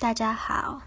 大家好。